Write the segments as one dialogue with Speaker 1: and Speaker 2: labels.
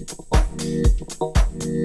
Speaker 1: えっと、え、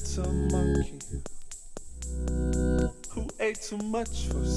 Speaker 1: little monkey who ate too much forsaken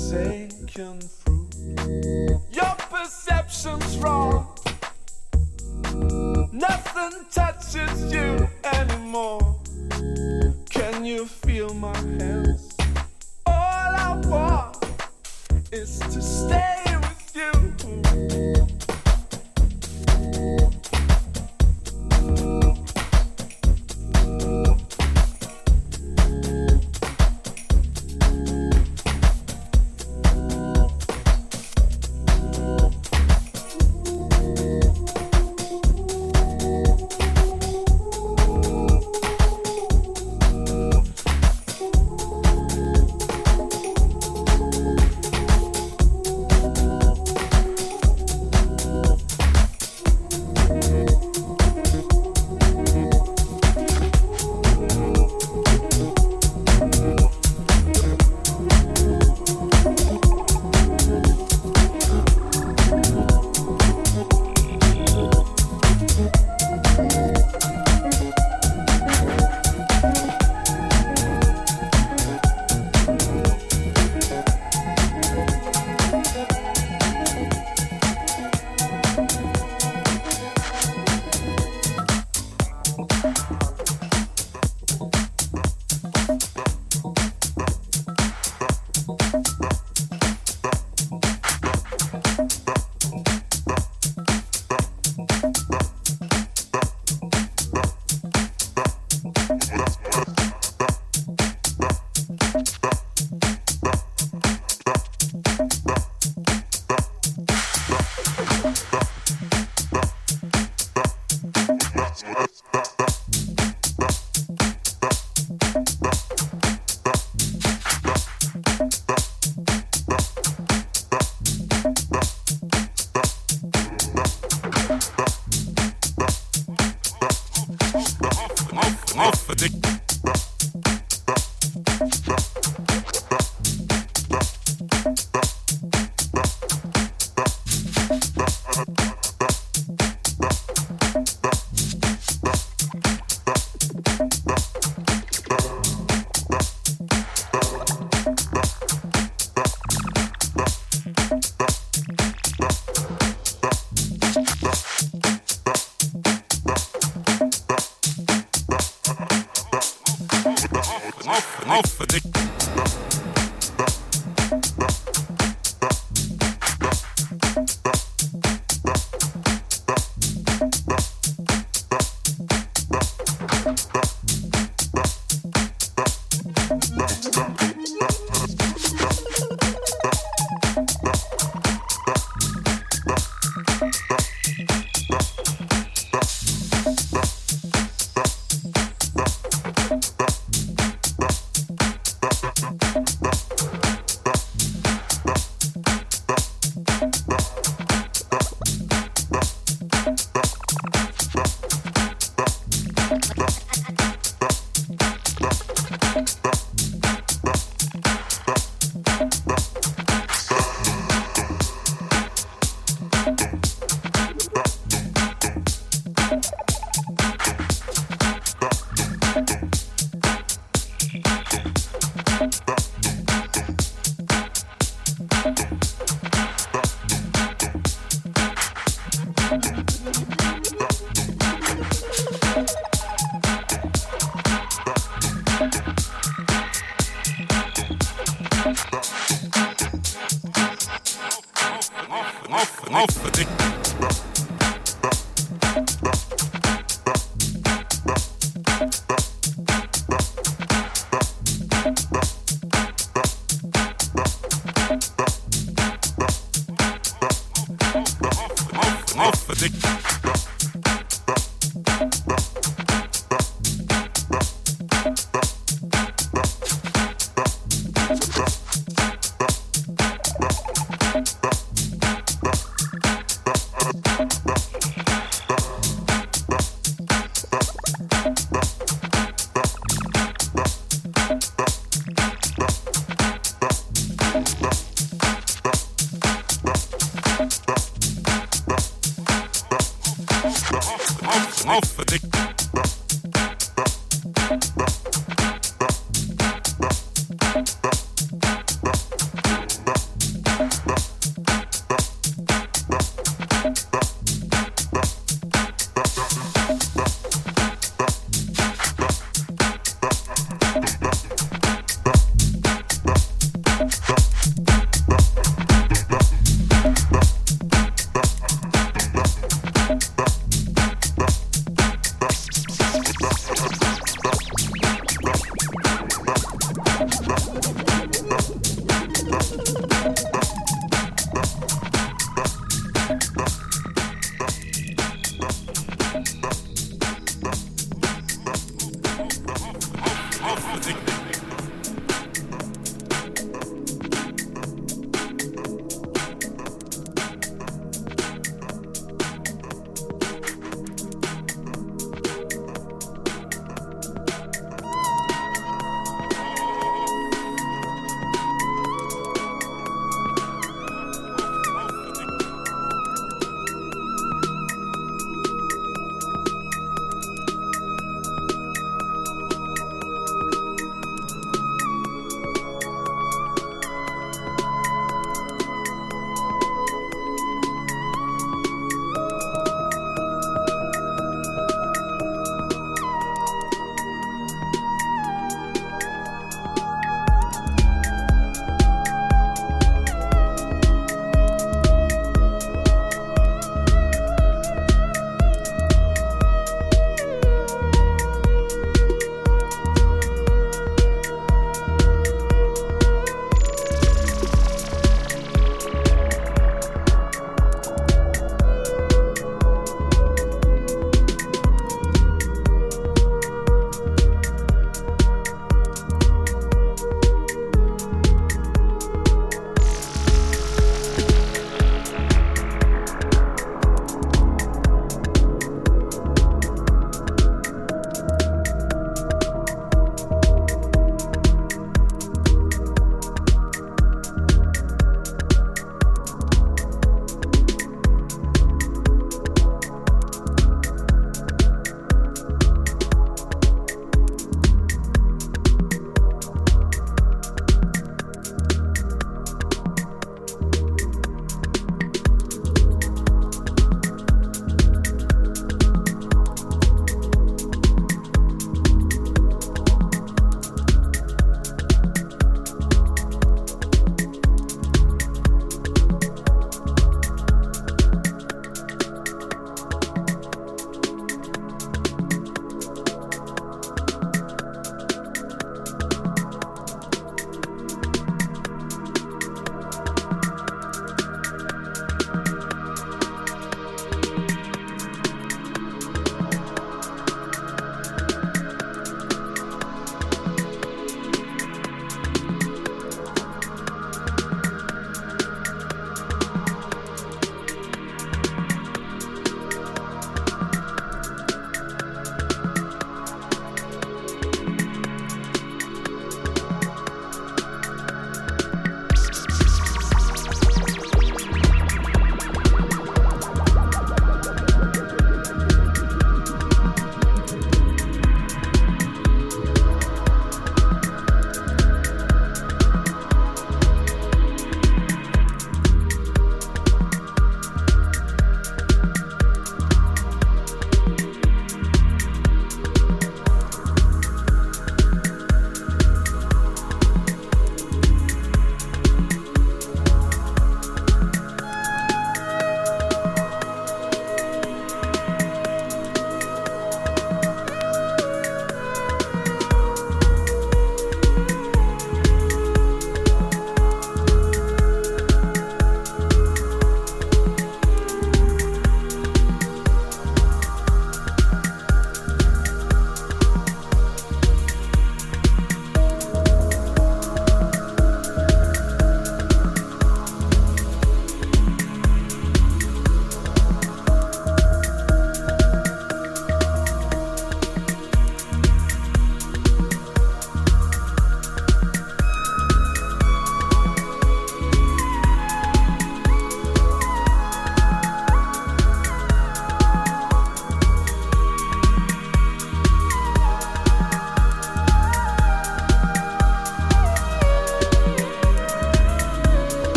Speaker 1: music.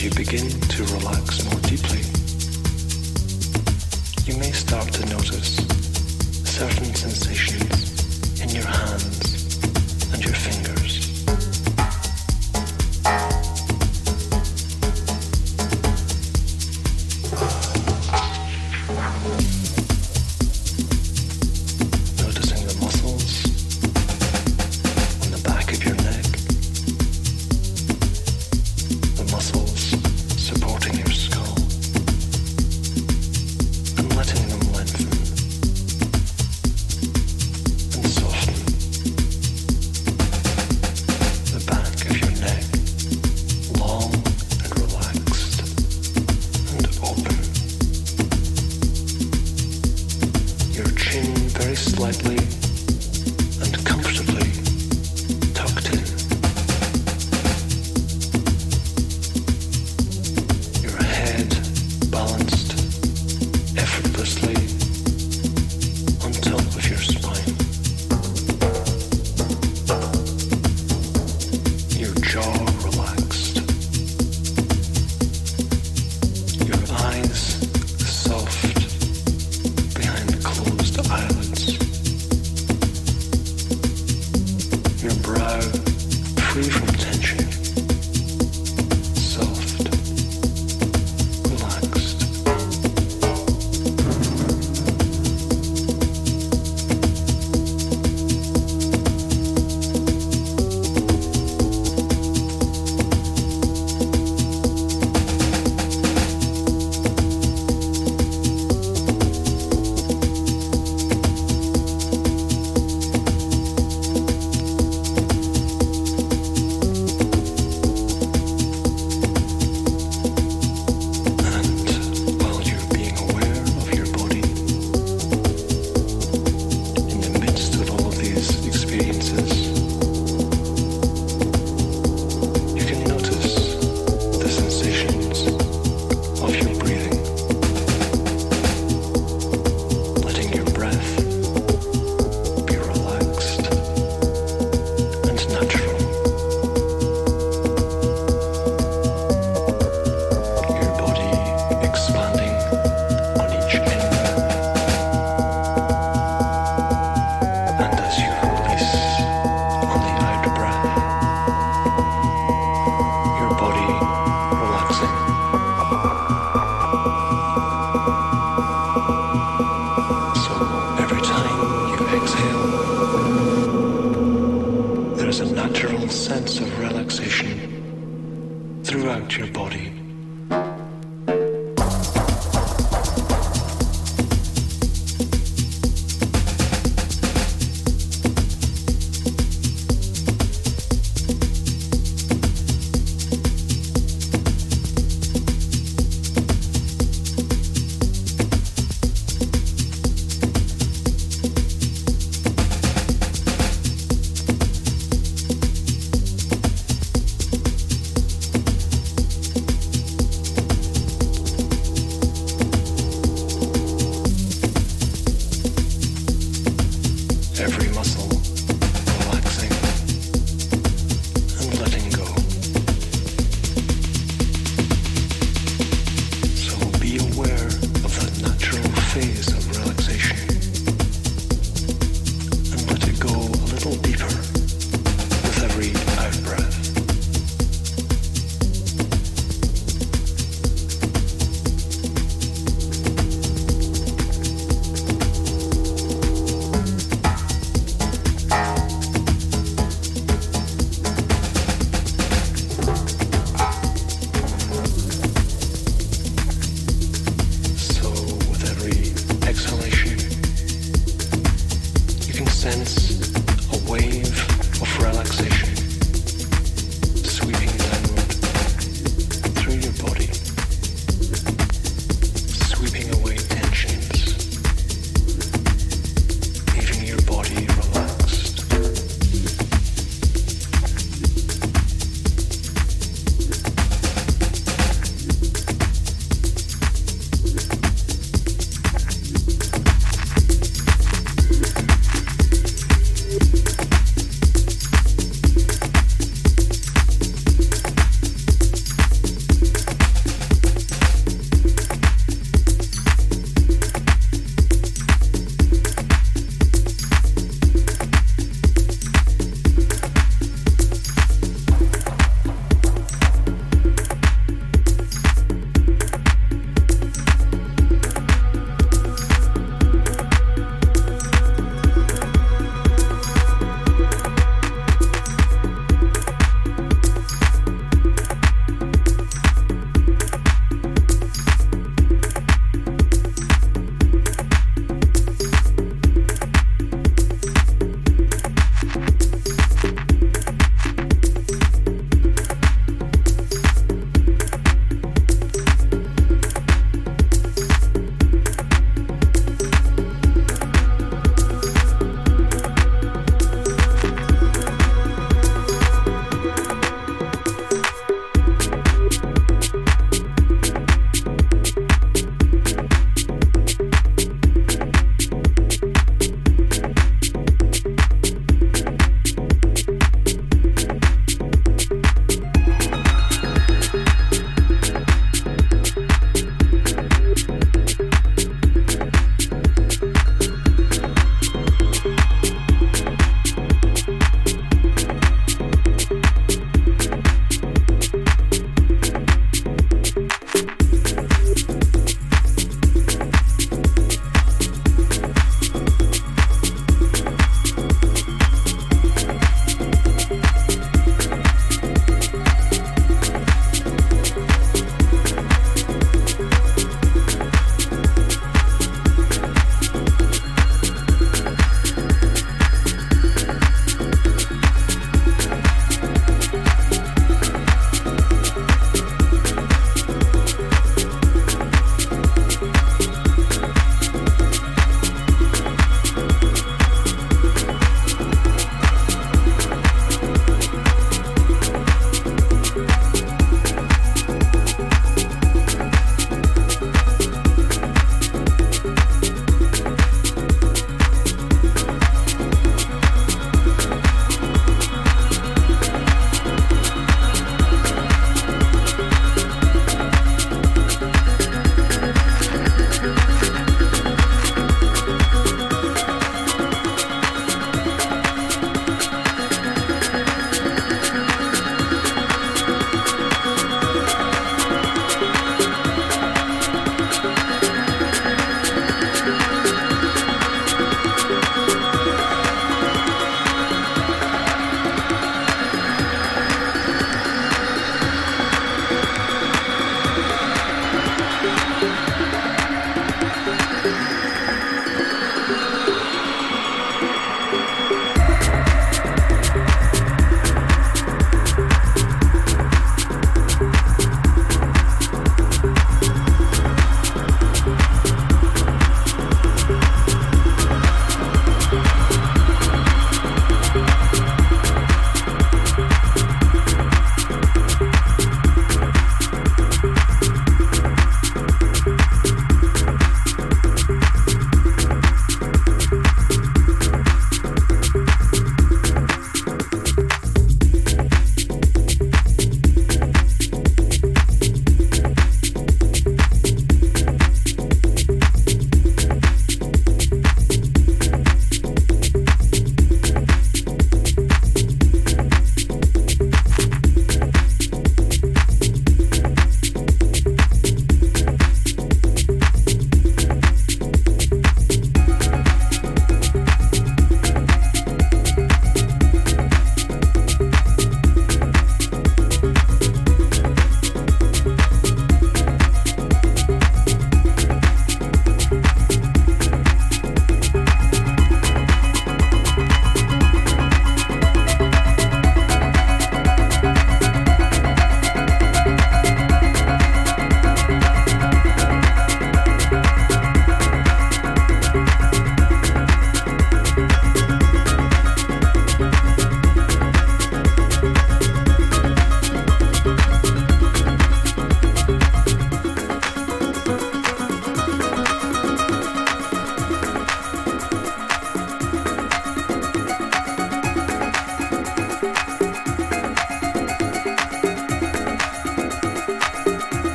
Speaker 2: As you begin to relax more deeply, you may start to notice certain sensations in your hands and your fingers.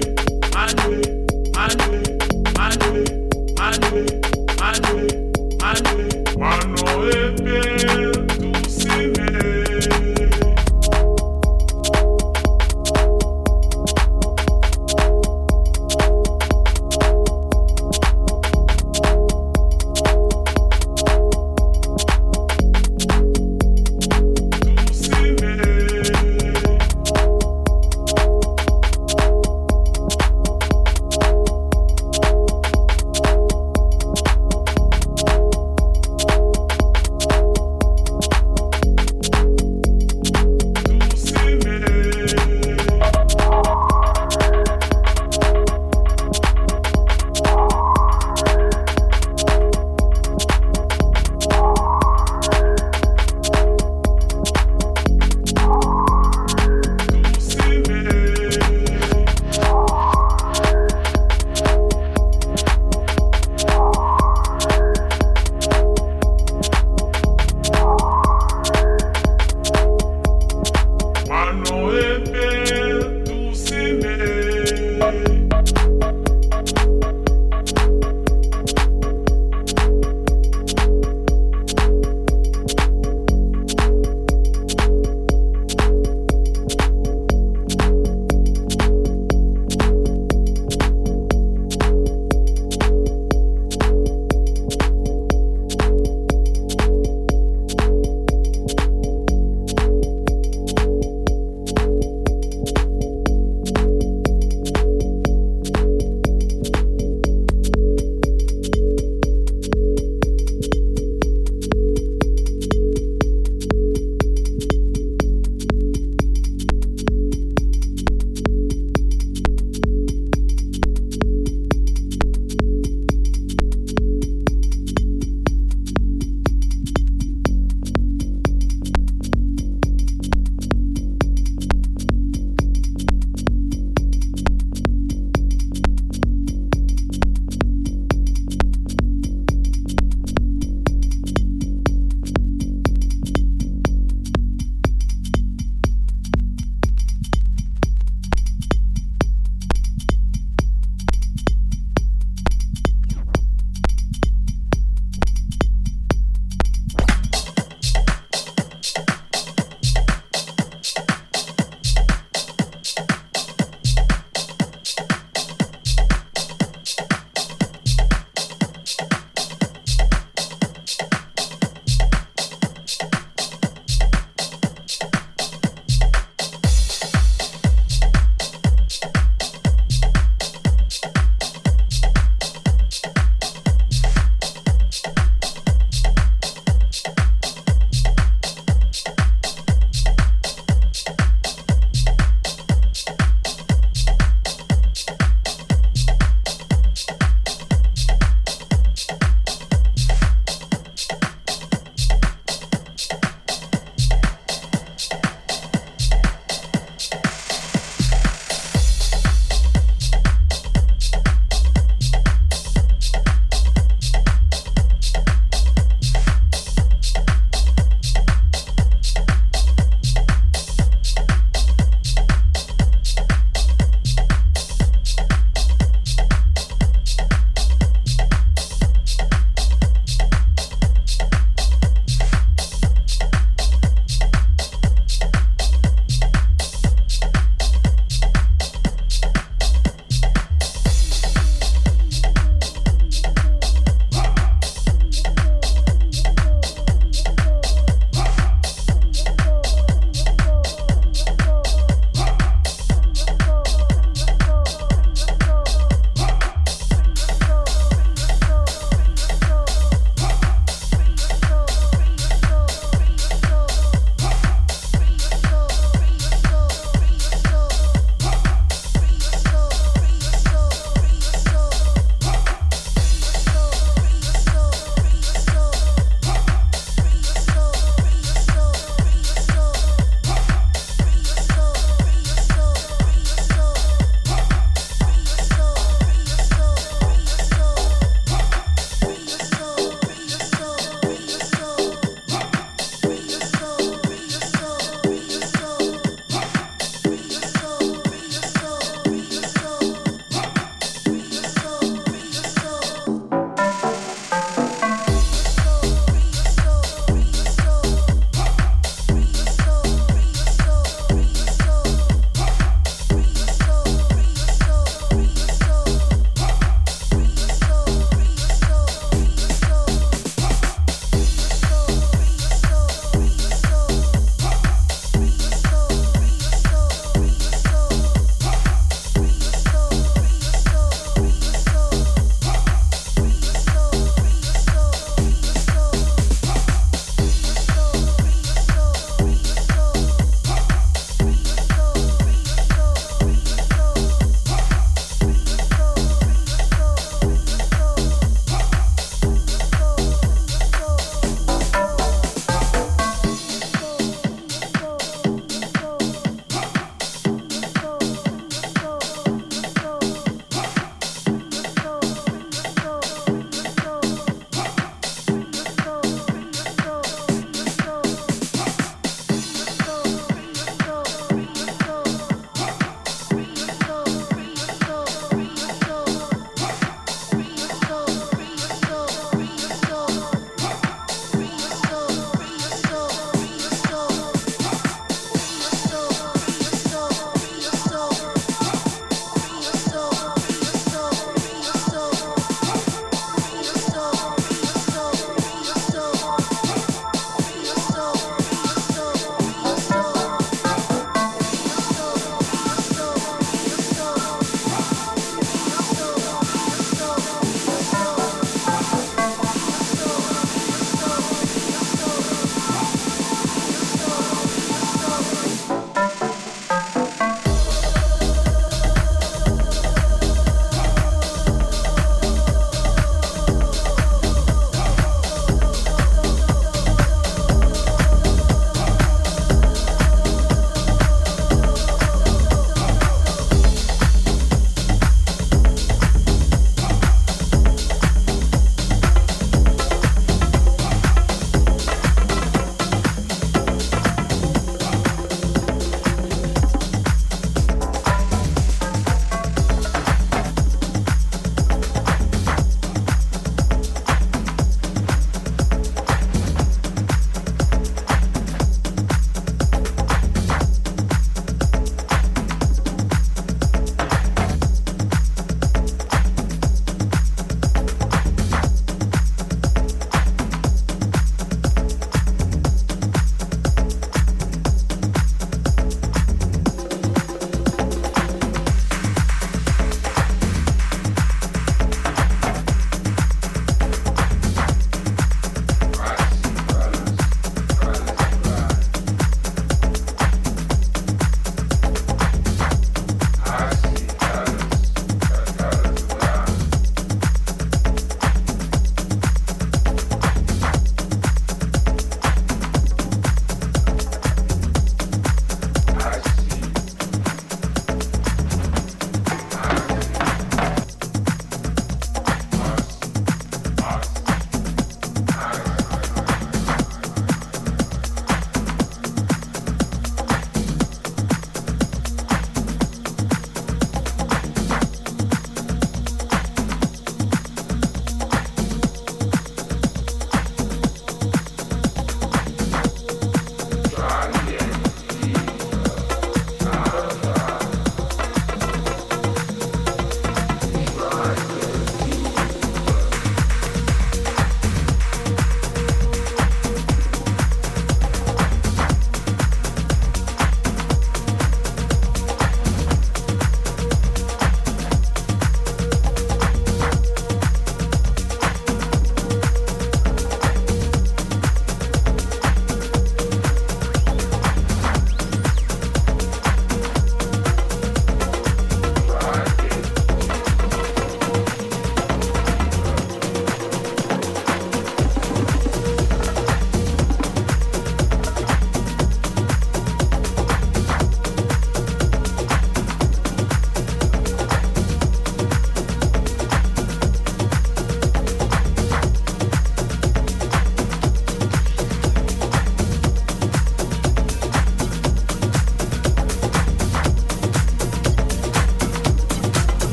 Speaker 3: baby.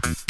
Speaker 3: Thank